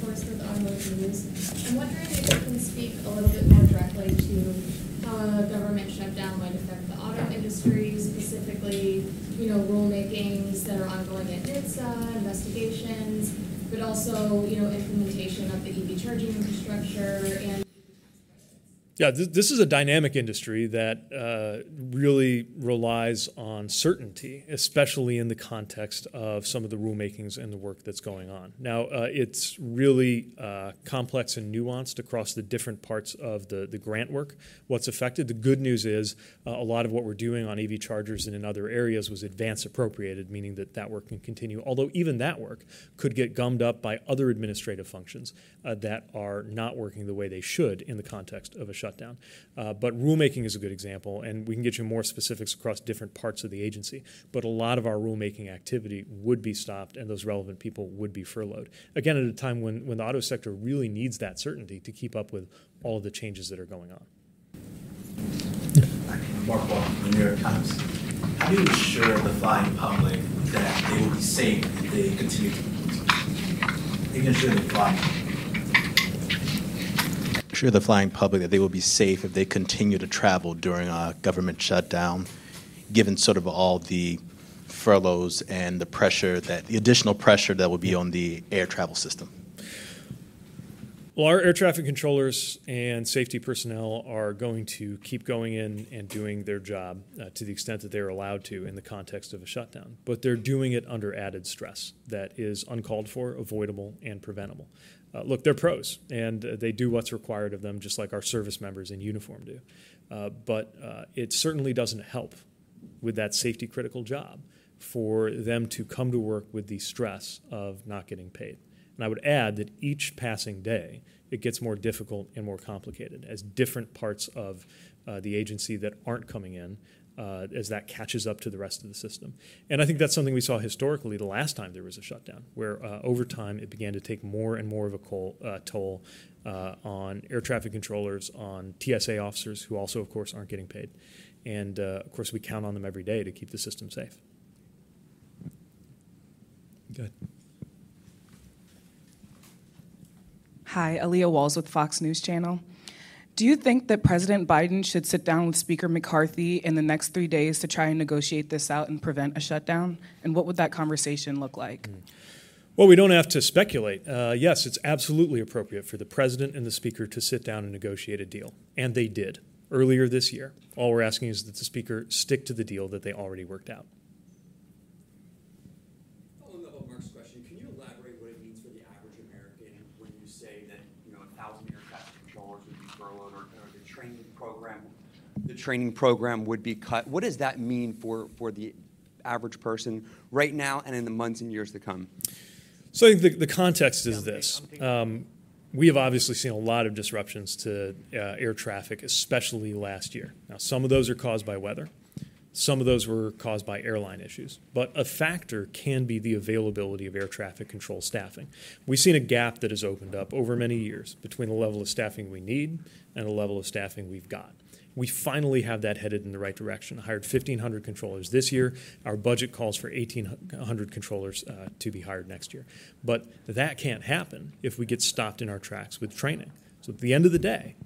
Forrest with News. I'm wondering if you can speak a little bit more directly to how a government shutdown might affect the auto industry, specifically, you know, rulemakings that are ongoing at NHTSA, investigations, but also, you know, implementation of the EV charging infrastructure and yeah, th- this is a dynamic industry that uh, really relies on certainty, especially in the context of some of the rulemakings and the work that's going on. Now, uh, it's really uh, complex and nuanced across the different parts of the, the grant work. What's affected? The good news is uh, a lot of what we're doing on EV chargers and in other areas was advance appropriated, meaning that that work can continue. Although even that work could get gummed up by other administrative functions uh, that are not working the way they should in the context of a shutdown. Uh, but rulemaking is a good example, and we can get you more specifics across different parts of the agency. But a lot of our rulemaking activity would be stopped, and those relevant people would be furloughed. Again, at a time when, when the auto sector really needs that certainty to keep up with all of the changes that are going on. Mark Walton, the New York Times. How do you assure the flying public that they will be safe if they continue to? They can assure the flying assure the flying public that they will be safe if they continue to travel during a government shutdown, given sort of all the furloughs and the pressure that the additional pressure that will be on the air travel system? Well, our air traffic controllers and safety personnel are going to keep going in and doing their job uh, to the extent that they're allowed to in the context of a shutdown. But they're doing it under added stress that is uncalled for, avoidable, and preventable. Uh, look, they're pros, and uh, they do what's required of them, just like our service members in uniform do. Uh, but uh, it certainly doesn't help with that safety critical job for them to come to work with the stress of not getting paid. And I would add that each passing day, it gets more difficult and more complicated as different parts of uh, the agency that aren't coming in uh, as that catches up to the rest of the system. And I think that's something we saw historically the last time there was a shutdown, where uh, over time it began to take more and more of a coal, uh, toll uh, on air traffic controllers, on TSA officers, who also, of course, aren't getting paid. And uh, of course, we count on them every day to keep the system safe. Good. Hi, Aaliyah Walls with Fox News Channel. Do you think that President Biden should sit down with Speaker McCarthy in the next three days to try and negotiate this out and prevent a shutdown? And what would that conversation look like? Mm. Well, we don't have to speculate. Uh, yes, it's absolutely appropriate for the president and the speaker to sit down and negotiate a deal. And they did earlier this year. All we're asking is that the speaker stick to the deal that they already worked out. Training program the training program would be cut. What does that mean for, for the average person right now and in the months and years to come? So I think the, the context is this. Um, we have obviously seen a lot of disruptions to uh, air traffic, especially last year. Now, some of those are caused by weather. Some of those were caused by airline issues, but a factor can be the availability of air traffic control staffing. We've seen a gap that has opened up over many years between the level of staffing we need and the level of staffing we've got we finally have that headed in the right direction. I hired 1,500 controllers this year. Our budget calls for 1,800 controllers uh, to be hired next year. But that can't happen if we get stopped in our tracks with training. So at the end of the day,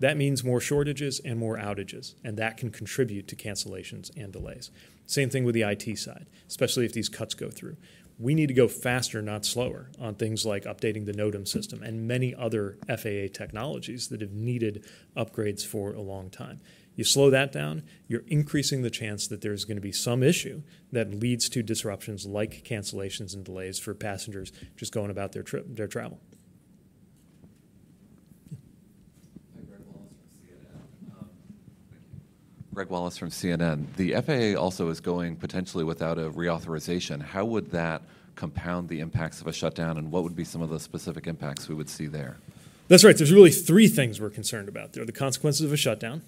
that means more shortages and more outages, and that can contribute to cancellations and delays. Same thing with the IT side, especially if these cuts go through we need to go faster, not slower, on things like updating the NOTAM system and many other FAA technologies that have needed upgrades for a long time. You slow that down, you're increasing the chance that there's going to be some issue that leads to disruptions like cancellations and delays for passengers just going about their trip, their travel. Greg Wallace from CNN. The FAA also is going potentially without a reauthorization. How would that compound the impacts of a shutdown, and what would be some of the specific impacts we would see there? That's right. There's really three things we're concerned about. There are the consequences of a shutdown,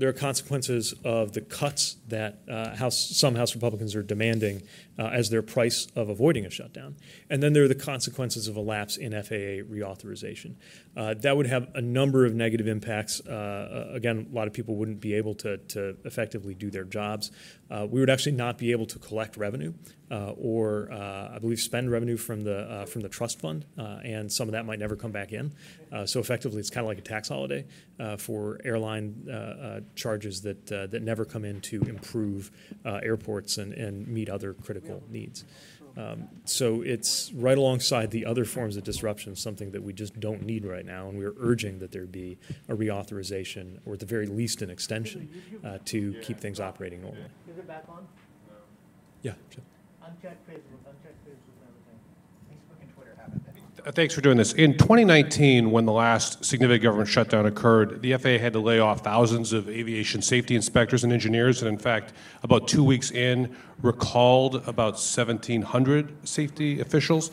there are consequences of the cuts that uh, House, some House Republicans are demanding uh, as their price of avoiding a shutdown. And then there are the consequences of a lapse in FAA reauthorization. Uh, that would have a number of negative impacts. Uh, uh, again, a lot of people wouldn't be able to, to effectively do their jobs. Uh, we would actually not be able to collect revenue or uh, I believe spend revenue from the uh, from the trust fund, uh, and some of that might never come back in. Uh, so effectively, it's kind of like a tax holiday uh, for airline uh, uh, charges that uh, that never come in to improve uh, airports and, and meet other critical needs. Um, so it's right alongside the other forms of disruption, something that we just don't need right now, and we're urging that there be a reauthorization, or at the very least, an extension uh, to keep things operating normally. Is it back on? Yeah. sure. Uncheck Facebook, uncheck Facebook everything. Facebook and Twitter have. Uh, Thanks for doing this. In 2019, when the last significant government shutdown occurred, the FAA had to lay off thousands of aviation safety inspectors and engineers, and in fact, about two weeks in, recalled about 1,700 safety officials.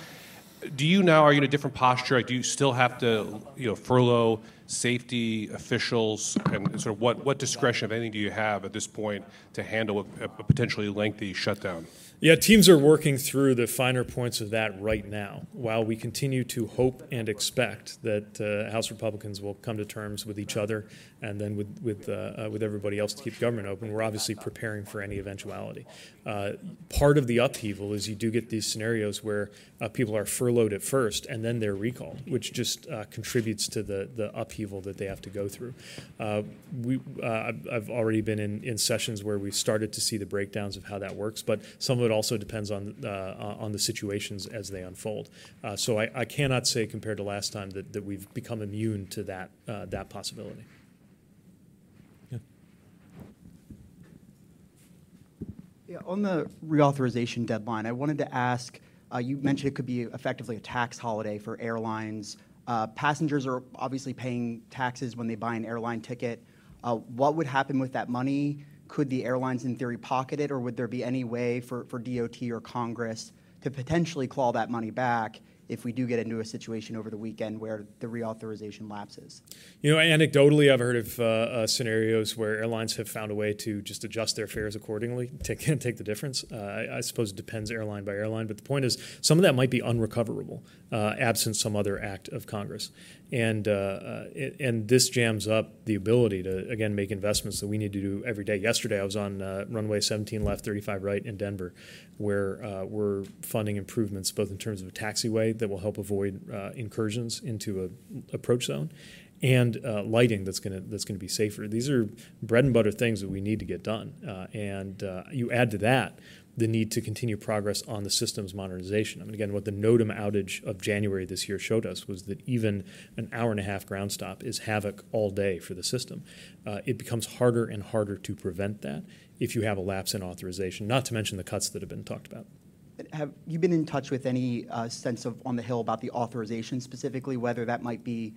Do you now are you in a different posture? Like, do you still have to, you know, furlough safety officials, and sort of what what discretion, if anything, do you have at this point to handle a, a potentially lengthy shutdown? Yeah, teams are working through the finer points of that right now. While we continue to hope and expect that uh, House Republicans will come to terms with each other and then with with uh, uh, with everybody else to keep government open, we're obviously preparing for any eventuality. Uh, part of the upheaval is you do get these scenarios where uh, people are furloughed at first and then they're recalled, which just uh, contributes to the the upheaval that they have to go through. We I've- I've already been in, in sessions where we've started to see the breakdowns of how that works, but some of it also depends on uh, on the situations as they unfold. Uh, so I, I cannot say compared to last time that, that we've become immune to that uh, that possibility. Yeah, yeah. on the reauthorization deadline, I wanted to ask, uh, you mentioned it could be effectively a tax holiday for airlines. Uh, Passengers are obviously paying taxes when they buy an airline ticket. Uh, What would happen with that money? Could the airlines in theory pocket it, or would there be any way for, for DOT or Congress to potentially claw that money back if we do get into a situation over the weekend where the reauthorization lapses? You know, anecdotally, I've heard of uh, uh, scenarios where airlines have found a way to just adjust their fares accordingly, take take the difference. Uh, I, I suppose it depends airline by airline, but the point is, some of that might be unrecoverable, uh, absent some other act of Congress, and uh, uh, and this jams up the ability to again make investments that we need to do every day. Yesterday, I was on uh, runway 17 left, 35 right in Denver, where uh, we're funding improvements both in terms of a taxiway that will help avoid uh, incursions into a approach zone and uh, lighting that's going to that's going to be safer. These are bread and butter things that we need to get done, uh, and uh, you add to that the need to continue progress on the systems modernization. I mean, again, what the NOTAM outage of January this year showed us was that even an hour and a half ground stop is havoc all day for the system. Uh, it becomes harder and harder to prevent that if you have a lapse in authorization. Not to mention the cuts that have been talked about. Have you been in touch with any uh, sense of on the Hill about the authorization specifically, whether that might be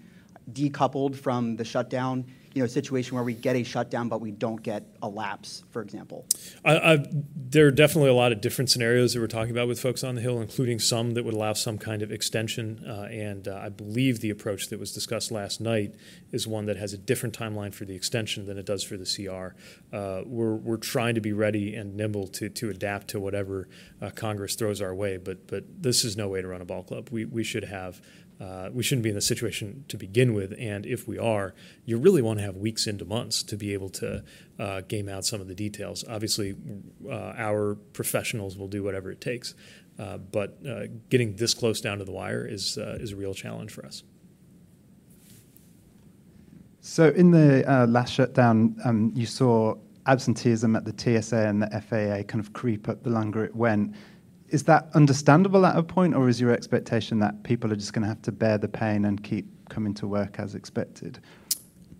decoupled from the shutdown? You know, situation where we get a shutdown but we don't get a lapse, for example. I, I, there are definitely a lot of different scenarios that we're talking about with folks on the Hill, including some that would allow some kind of extension. Uh, and uh, I believe the approach that was discussed last night is one that has a different timeline for the extension than it does for the CR. Uh, we're, we're trying to be ready and nimble to, to adapt to whatever uh, Congress throws our way, but, but this is no way to run a ball club. We, we should have. Uh, we shouldn't be in this situation to begin with, and if we are, you really want to have weeks into months to be able to uh, game out some of the details. Obviously, uh, our professionals will do whatever it takes, uh, but uh, getting this close down to the wire is uh, is a real challenge for us. So, in the last shutdown, um, you saw absenteeism at the TSA and the FAA kind of creep up the longer it went. Is that understandable at a point, or is your expectation that people are just going to have to bear the pain and keep coming to work as expected?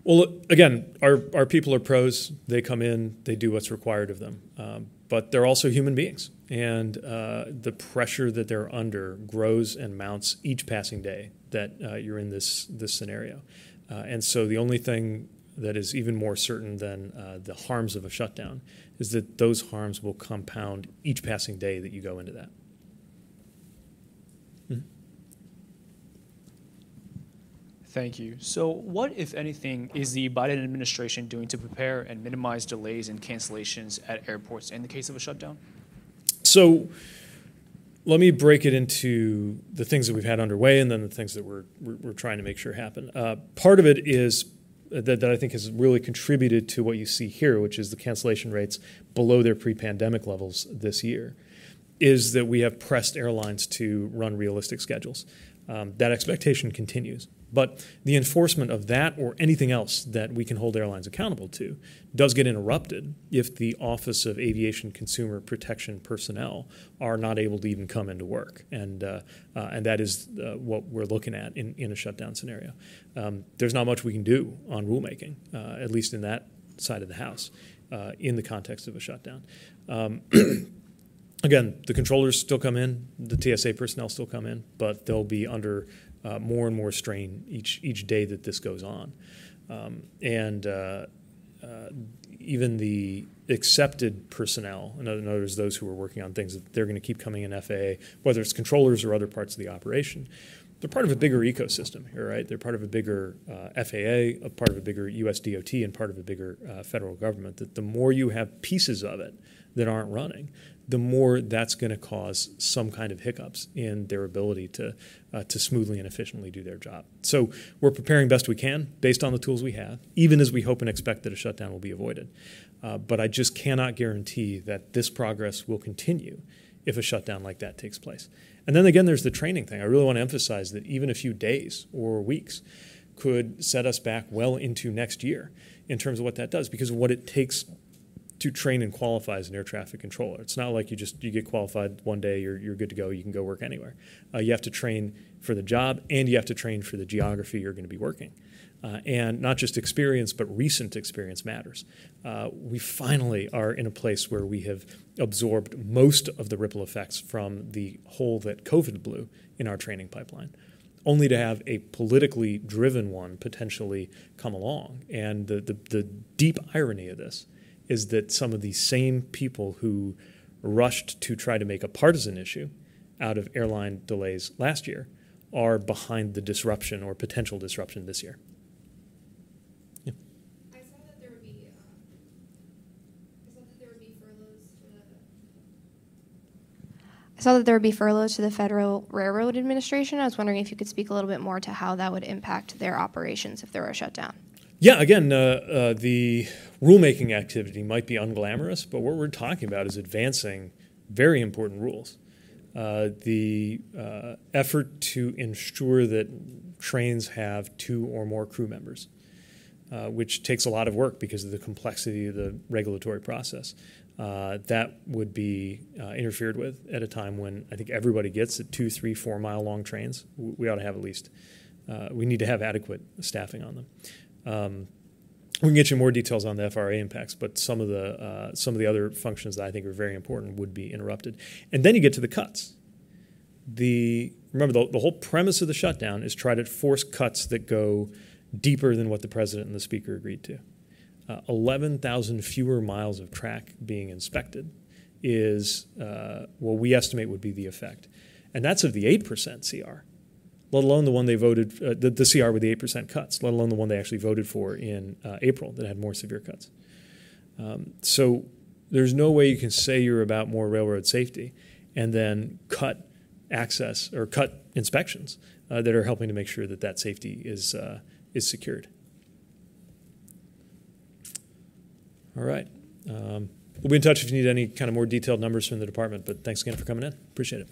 Well, again, our, our people are pros. They come in, they do what's required of them. Um, but they're also human beings. And uh, the pressure that they're under grows and mounts each passing day that uh, you're in this, this scenario. Uh, and so the only thing that is even more certain than uh, the harms of a shutdown is that those harms will compound each passing day that you go into that. Thank you. So, what, if anything, is the Biden administration doing to prepare and minimize delays and cancellations at airports in the case of a shutdown? So, let me break it into the things that we've had underway and then the things that we're, we're, we're trying to make sure happen. Uh, part of it is that, that I think has really contributed to what you see here, which is the cancellation rates below their pre pandemic levels this year. is that we have pressed airlines to run realistic schedules. Um, that expectation continues. But the enforcement of that or anything else that we can hold airlines accountable to does get interrupted if the Office of Aviation Consumer Protection personnel are not able to even come into work. And, uh, uh, and that is uh, what we're looking at in, in a shutdown scenario. Um, there's not much we can do on rulemaking, uh, at least in that side of the House, uh, in the context of a shutdown. Um, again, the controllers still come in, the TSA personnel still come in, but they'll be under uh, more and more strain each each day that this goes on, um, and uh, uh, even the accepted personnel, in other words, those who are working on things, that they're going to keep coming in FAA, whether it's controllers or other parts of the operation. They're part of a bigger ecosystem here, right? They're part of a bigger uh, FAA, a part of a bigger US DOT, and part of a bigger uh, federal government. That the more you have pieces of it that aren't running, the more that's going to cause some kind of hiccups in their ability to, uh, to smoothly and efficiently do their job. So we're preparing best we can based on the tools we have, even as we hope and expect that a shutdown will be avoided. Uh, but I just cannot guarantee that this progress will continue if a shutdown like that takes place. And then again, there's the training thing. I really want to emphasize that even a few days or weeks could set us back well into next year in terms of what that does, because of what it takes to train and qualify as an air traffic controller. It's not like you just you get qualified one day, you're, you're good to go, you can go work anywhere. Uh, you have to train for the job and you have to train for the geography you're going to be working. Uh, and not just experience, but recent experience matters. Uh, we finally are in a place where we have absorbed most of the ripple effects from the hole that COVID blew in our training pipeline, only to have a politically driven one potentially come along. And the, the, the deep irony of this is that some of the same people who rushed to try to make a partisan issue out of airline delays last year are behind the disruption or potential disruption this year. I saw that there would be, uh, I saw that there would be furloughs to the. I saw that there would be furloughs to the Federal Railroad Administration. I was wondering if you could speak a little bit more to how that would impact their operations if there were a shutdown. Yeah, again, uh, uh, the rulemaking activity might be unglamorous, but what we're talking about is advancing very important rules. Uh, the uh, effort to ensure that trains have two or more crew members, uh, which takes a lot of work because of the complexity of the regulatory process. Uh, that would be interfered with at a time when I think everybody gets that two, three, four mile long trains. We ought to have at least, we need to have adequate staffing on them. Um, we can get you more details on the FRA impacts, but some of the uh, some of the other functions that I think are very important would be interrupted. And then you get to the cuts. The remember the, the whole premise of the shutdown is try to force cuts that go deeper than what the president and the speaker agreed to. Uh, Eleven thousand fewer miles of track being inspected is uh, what we estimate would be the effect, and that's of the eight percent CR let alone the one they voted, uh, the, the, CR with the 8% cuts, let alone the one they actually voted for in uh, April that had more severe cuts. Um, so there's no way you can say you're about more railroad safety and then cut access or cut inspections uh, that are helping to make sure that that safety is, uh, is secured. All right. Um, we'll be in touch if you need any kind of more detailed numbers from the department, but thanks again for coming in. Appreciate it.